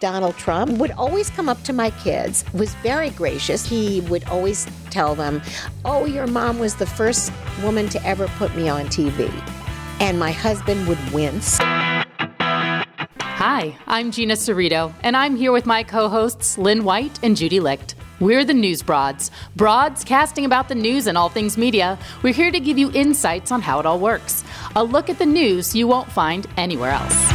Donald Trump would always come up to my kids, was very gracious. He would always tell them, Oh, your mom was the first woman to ever put me on TV. And my husband would wince. Hi, I'm Gina Cerrito, and I'm here with my co hosts, Lynn White and Judy Licht. We're the News Broads, broads casting about the news and all things media. We're here to give you insights on how it all works. A look at the news you won't find anywhere else.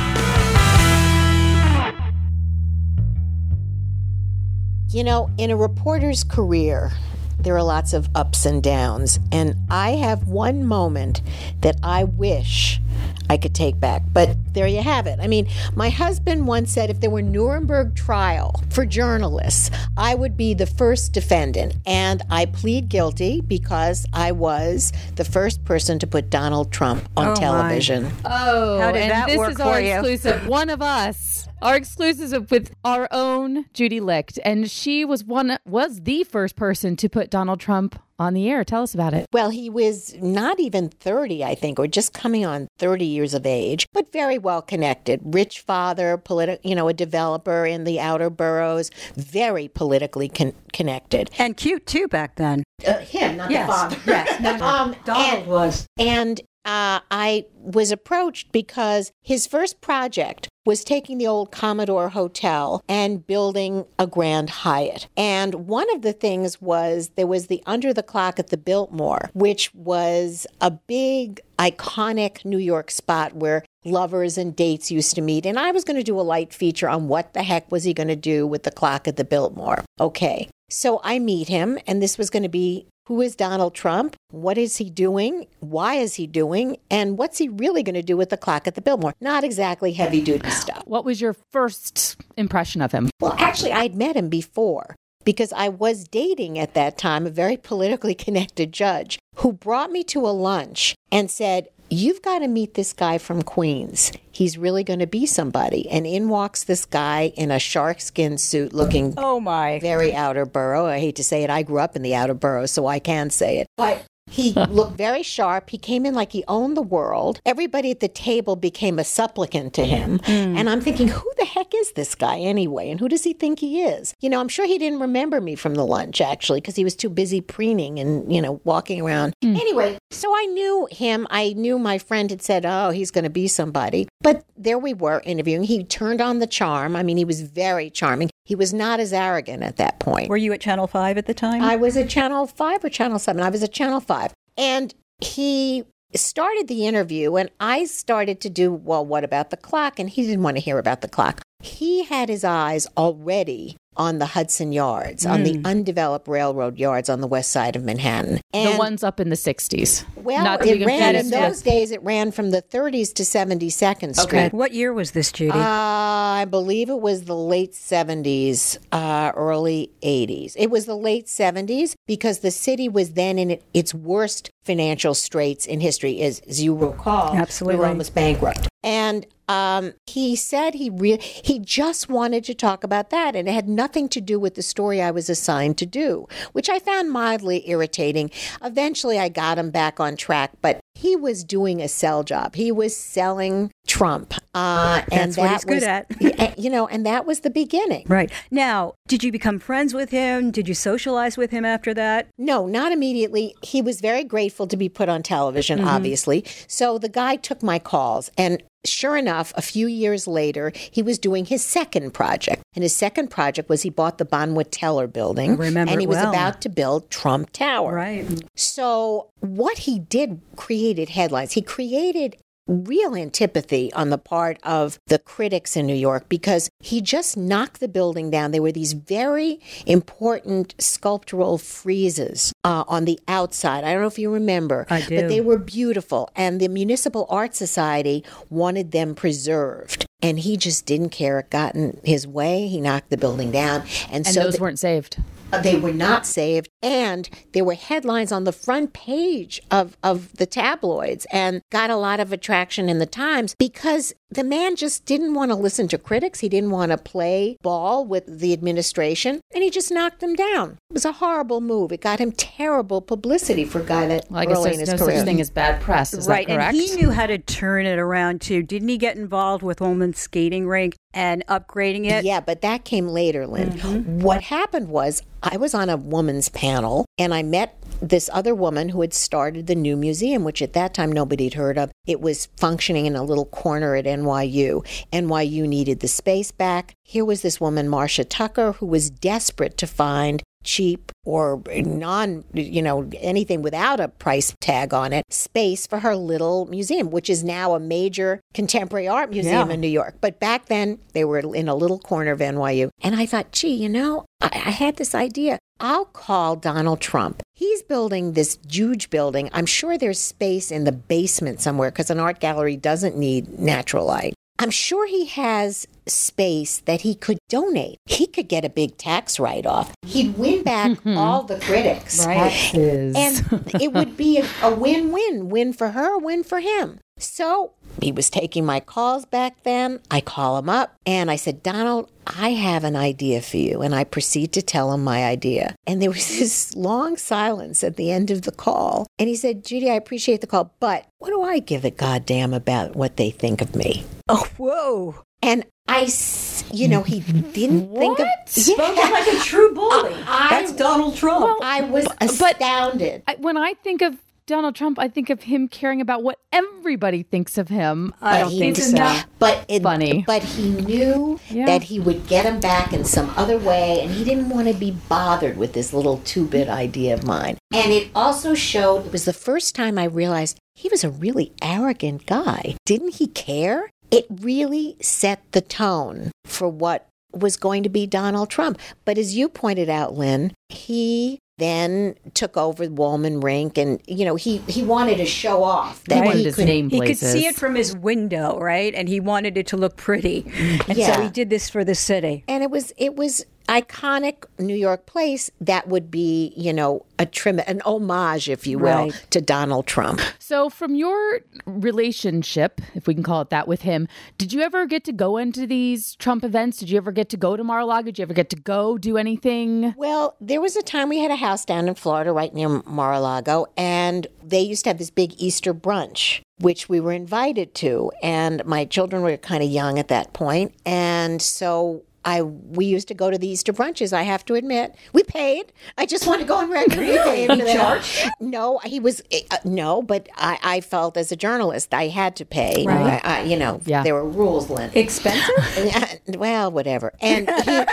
You know, in a reporter's career, there are lots of ups and downs. And I have one moment that I wish I could take back. But there you have it. I mean, my husband once said if there were Nuremberg trial for journalists, I would be the first defendant. And I plead guilty because I was the first person to put Donald Trump on Oh, my. television. Oh, How did and that this work is our for you? exclusive. One of us, our exclusive with our own Judy Licht, and she was one was the first person to put Donald Trump on the air. Tell us about it. Well, he was not even 30, I think, or just coming on 30 years of age, but very well connected. Rich father, politi- you know, a developer in the outer boroughs, very politically con- connected. And cute too back then. Uh, him, not Yes, the father. yes, no, no. Um, Donald and- was. And uh, I was approached because his first project was taking the old Commodore Hotel and building a Grand Hyatt. And one of the things was there was the Under the Clock at the Biltmore, which was a big, iconic New York spot where lovers and dates used to meet. And I was going to do a light feature on what the heck was he going to do with the clock at the Biltmore. Okay. So I meet him, and this was going to be who is Donald Trump? What is he doing? Why is he doing? And what's he really going to do with the clock at the Biltmore? Not exactly heavy duty stuff. What was your first impression of him? Well, actually, I'd met him before because I was dating at that time a very politically connected judge who brought me to a lunch and said, You've got to meet this guy from Queens. He's really going to be somebody. And in walks this guy in a shark skin suit looking Oh my. very outer borough. I hate to say it. I grew up in the outer borough, so I can say it. But he looked very sharp. He came in like he owned the world. Everybody at the table became a supplicant to him. Mm. And I'm thinking, who the heck is this guy anyway? And who does he think he is? You know, I'm sure he didn't remember me from the lunch actually because he was too busy preening and, you know, walking around. Mm. Anyway, so I knew him. I knew my friend had said, oh, he's going to be somebody. But there we were interviewing. He turned on the charm. I mean, he was very charming. He was not as arrogant at that point. Were you at Channel 5 at the time? I was at Channel 5 or Channel 7. I was at Channel 5. And he started the interview, and I started to do, well, what about the clock? And he didn't want to hear about the clock. He had his eyes already on the Hudson Yards, on the undeveloped railroad yards on the west side of Manhattan. And the ones up in the 60s. Well, Not to be it ran in those with- days. It ran from the 30s to 72nd Street. Okay. What year was this, Judy? Uh, I believe it was the late 70s, uh, early 80s. It was the late 70s because the city was then in its worst financial straits in history, as, as you recall. Absolutely. We were almost bankrupt. And um, he said he re- he just wanted to talk about that, and it had nothing to do with the story I was assigned to do, which I found mildly irritating. Eventually, I got him back on track, but he was doing a sell job. He was selling Trump, uh, and that he's good was, at. You know, and that was the beginning. right. Now, did you become friends with him? Did you socialize with him after that? No, not immediately. He was very grateful to be put on television, Mm-hmm. obviously. So the guy took my calls. And sure enough, a few years later, he was doing his second project. And his second project was he bought the Bonwit Teller building. I remember And he was well. about to build Trump Tower. Right. So what he did created headlines. He created real antipathy on the part of the critics in New York because he just knocked the building down. There were these very important sculptural friezes uh, on the outside. I don't know if you remember, I do. but they were beautiful, and the Municipal Art Society wanted them preserved. And he just didn't care. It got in his way. He knocked the building down, and, And so those the- weren't saved. Uh, they were not saved and there were headlines on the front page of, of the tabloids and got a lot of attraction in the times because the man just didn't want to listen to critics. He didn't want to play ball with the administration, and he just knocked them down. It was a horrible move. It got him terrible publicity for a guy that well, I guess early in there's his no career. such thing as bad press. Is right, that correct? and he knew how to turn it around too. Didn't he get involved with Wollman's skating rink and upgrading it? Yeah, but that came later, Lynn. Mm-hmm. What happened was I was on a woman's panel and I met this other woman who had started the new museum, which at that time nobody had heard of. It was functioning in a little corner at NYU. NYU needed the space back. Here was this woman, Marcia Tucker, who was desperate to find cheap or non, you know, anything without a price tag on it, space for her little museum, which is now a major contemporary art museum Yeah. in New York. But back then, they were in a little corner of NYU. And I thought, gee, you know, I, I had this idea. I'll call Donald Trump. He's building this huge building. I'm sure there's space in the basement somewhere because an art gallery doesn't need natural light. I'm sure he has space that he could donate. He could get a big tax write off. He'd win back mm-hmm. all the critics. Taxes. And it would be a, a win win win for her, win for him. So he was taking my calls back then. I call him up and I said, Donald, I have an idea for you. And I proceed to tell him my idea. And there was this long silence at the end of the call. And he said, Judy, I appreciate the call, but what do I give a goddamn about what they think of me? Oh, whoa. And I, s- you know, he didn't think of. Spoken like a true bully. I- That's Donald Trump. I was astounded. I, when I think of Donald Trump, I think of him caring about what everybody thinks of him. I don't think so. not- But it, Funny. But he knew Yeah. that he would get him back in some other way, and he didn't want to be bothered with this little two-bit idea of mine. And it also showed. It was the first time I realized he was a really arrogant guy. Didn't he care? It really set the tone for what was going to be Donald Trump. But as you pointed out, Lynn, he then took over the Wollman Rink, and you know he he wanted to show off that He he his could name He could see it from his window, right? And he wanted it to look pretty. And so he did this for the city. and it was it was iconic New York place that would be you know a trim an homage if you will Right. to Donald Trump. So, from your relationship, if we can call it that, with him, did you ever get to go into these Trump events? Did you ever get to go to Mar-a-Lago? Did you ever get to go do anything? Well, there was a time we had a house down in Florida right near Mar-a-Lago and they used to have this big Easter brunch which we were invited to and my children were kind of young at that point and so I we used to go to the Easter brunches. I have to admit, we paid. I just want to go on record. We paid for that. No, he was uh, no, but I, I felt as a journalist I had to pay. I, I, you know, Yeah. there were rules, Lynn. Expensive? well, whatever. And he,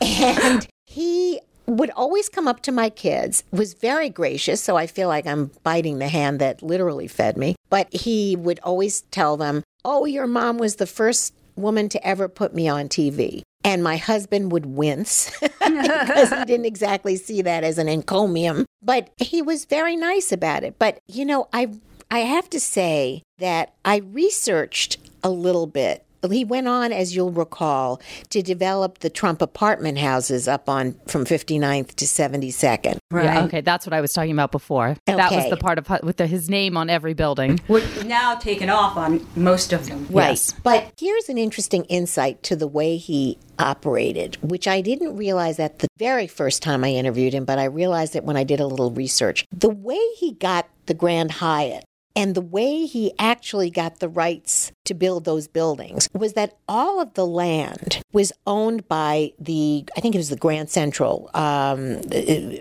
and he would always come up to my kids, was very gracious, so I feel like I'm biting the hand that literally fed me. But he would always tell them, "Oh, your mom was the first woman to ever put me on TV." And my husband would wince because he didn't exactly see that as an encomium, but he was very nice about it. But you know, I I have to say that I researched a little bit. He went on, as you'll recall, to develop the Trump apartment houses up on from 59th to 72nd. Yeah, okay, that's what I was talking about before. Okay. That was the part of with the, his name on every building. We're now taken off on most of them. Right. Yes. But here's an interesting insight to the way he operated, which I didn't realize at the very first time I interviewed him, but I realized it when I did a little research. The way he got the Grand Hyatt and the way he actually got the rights to build those buildings was that all of the land was owned by the, I think it was the Grand Central um,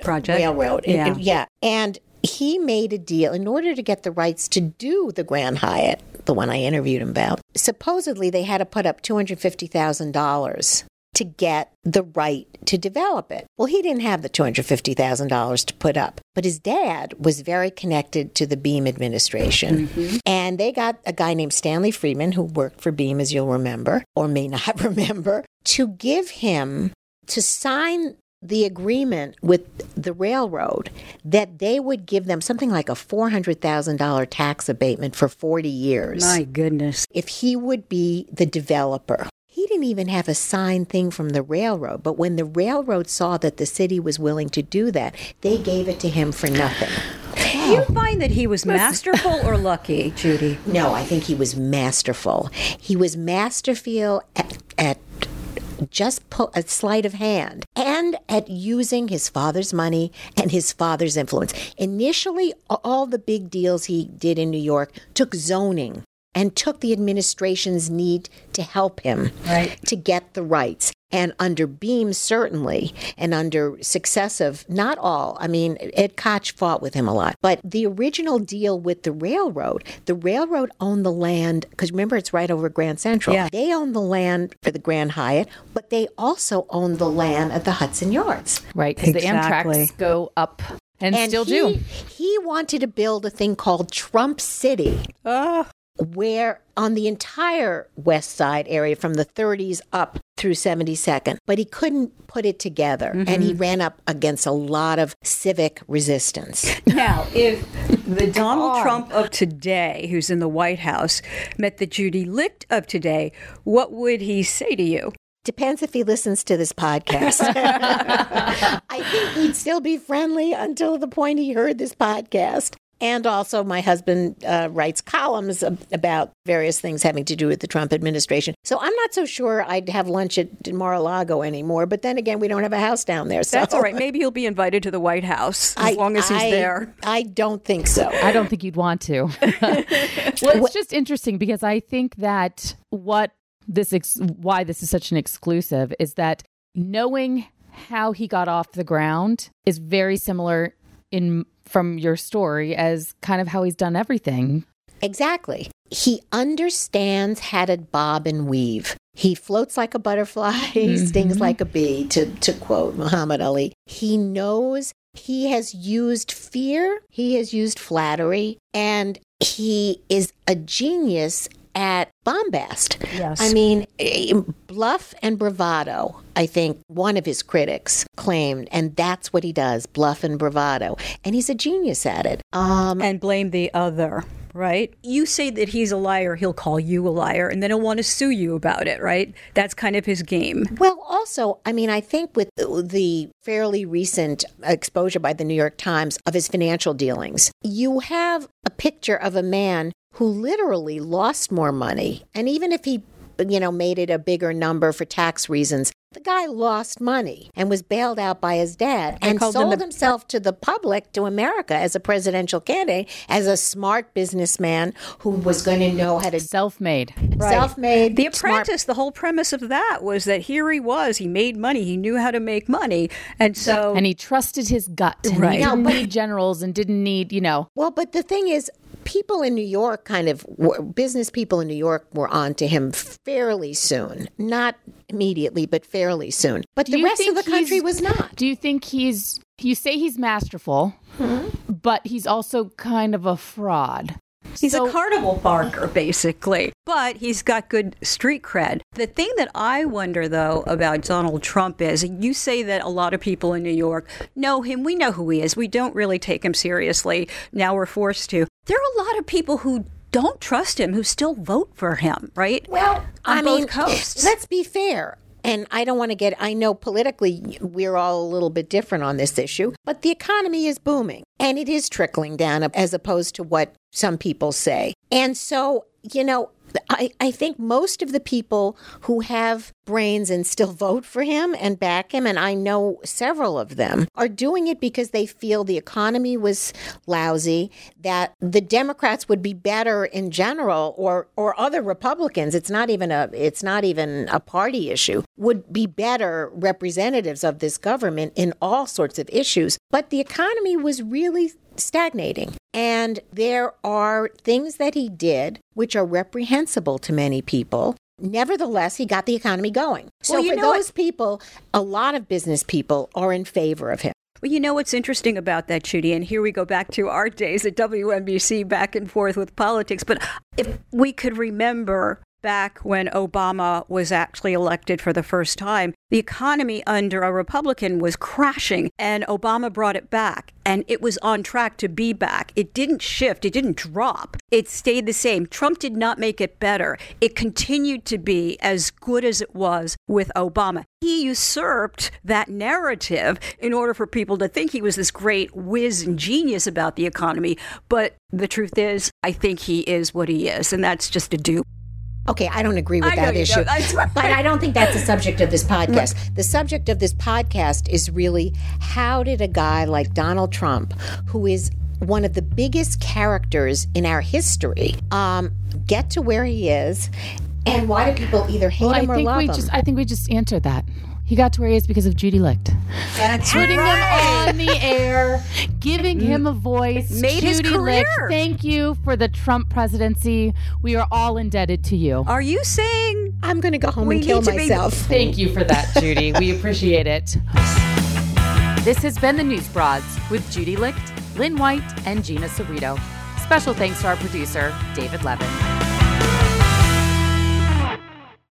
Project? Railroad. Yeah. it- yeah. And he made a deal in order to get the rights to do the Grand Hyatt, the one I interviewed him about. Supposedly, they had to put up $250,000 to get the right to develop it. Well, he didn't have the $250,000 to put up, but his dad was very connected to the Beame administration. Mm-hmm. And they got a guy named Stanley Friedman, who worked for Beame, as you'll remember, or may not remember, to give him to sign the agreement with the railroad that they would give them something like a $400,000 tax abatement for 40 years My goodness. if he would be the developer. He didn't even have a signed thing from the railroad, but when the railroad saw that the city was willing to do that, they gave it to him for nothing. Do you find that he was masterful or lucky, Judy? No, I think he was masterful. He was masterful at, at just pull a sleight of hand and at using his father's money and his father's influence. Initially, all the big deals he did in New York took zoning and took the administration's need to help him right. to get the rights. And under Beame, certainly, and under successive, not all, I mean, Ed Koch fought with him a lot. But the original deal with the railroad, the railroad owned the land, because remember, it's right over Grand Central. Yeah. They owned the land for the Grand Hyatt, but they also owned the land at the Hudson Yards. Right, because Exactly. the Amtrak's go up and, And still he, do. He wanted to build a thing called Trump City. Oh, where on the entire west side area from the 30s up through 72nd but he couldn't put it together. And he mm-hmm. ran up against a lot of civic resistance. Now, if the Donald Trump of today, who's in the White House, met the Judy Licht of today, what would he say to you? depends if he listens to this podcast. I think he'd still be friendly until the point he heard this podcast and also, my husband uh, writes columns about various things having to do with the Trump administration. So I'm not so sure I'd have lunch at Mar-a-Lago anymore. But then again, we don't have a house down there. So That's all right. Maybe he'll be invited to the White House as I- long as he's I- there. I don't think so. I don't think you'd want to. well, it's just interesting because I think that what this ex- why this is such an exclusive is that knowing how he got off the ground is very similar in from your story as kind of how he's done everything. Exactly. He understands how to bob and weave. He floats like a butterfly, he mm-hmm. stings like a bee, to, to quote Muhammad Ali. He knows he has used fear, he has used flattery, and he is a genius at bombast. Yes. I mean, eh, bluff and bravado, I think one of his critics claimed, and that's what he does bluff and bravado. And he's a genius at it. Um, and blame the other, right? You say that he's a liar, he'll call you a liar, and then he'll want to sue you about it, right? That's kind of his game. Well, also, I mean, I think with the fairly recent exposure by the New York Times of his financial dealings, you have a picture of a man who literally lost more money. And even if he, you know, made it a bigger number for tax reasons, the guy lost money and was bailed out by his dad and called him sold the- himself to the public, to America, as a presidential candidate, as a smart businessman who was going to know how to Self-made. self-made. The smart Apprentice, the whole premise of that was that here he was, he made money, he knew how to make money. And so And he trusted his gut. And Right. he No, didn't but- need generals and didn't need, you know, Well, but the thing is, people in New York kind of business people in New York were on to him fairly soon. Not immediately, but fairly soon. But Do the rest of the country was not. Do you think he's you say he's masterful, but he's also kind of a fraud? He's So- a carnival barker, basically, but he's got good street cred. The thing that I wonder, though, about Donald Trump is you say that a lot of people in New York know him. We know who he is. We don't really take him seriously. Now we're forced to. There are a lot of people who don't trust him who still vote for him, right? Well, on I both mean, coasts. let's be fair. And I don't want to get, I know politically we're all a little bit different on this issue, but the economy is booming and it is trickling down as opposed to what some people say. And so, you know, I, I think most of the people who have brains and still vote for him and back him, and I know several of them, are doing it because they feel the economy was lousy, that the Democrats would be better in general, or or other Republicans. It's not even a it's not even a party issue. Would be better representatives of this government in all sorts of issues. But the economy was really stagnating. And there are things that he did which are reprehensible to many people. Nevertheless, he got the economy going. So Well, you for know what- those people, a lot of business people are in favor of him. Well, you know what's interesting about that, Judy, and here we go back to our days at WNBC, back and forth with politics. But if we could remember back when Obama was actually elected for the first time, the economy under a Republican was crashing, and Obama brought it back, and it was on track to be back. It didn't shift, it didn't drop, it stayed the same. Trump did not make it better. It continued to be as good as it was with Obama. He usurped that narrative in order for people to think he was this great whiz and genius about the economy. But the truth is, I think he is what he is, and that's just a dupe. Okay, I don't agree with I that issue. don't. but I don't think that's the subject of this podcast. The subject of this podcast is really how did a guy like Donald Trump, who is one of the biggest characters in our history, um, get to where he is? And why do people either hate Well, I him or love we him? just I think we just answered that. He got to where he is because of Judy Licht. That's Putting right. him on the air, giving him a voice. Made his Judy Licht, career. thank you for the Trump presidency. We are all indebted to you. Are you saying I'm going to go home We and kill need to be- myself. Thank you for that, Judy. we appreciate it. This has been the News Broads with Judy Licht, Lynn White, and Gina Cerrito. Special thanks to our producer, David Levin.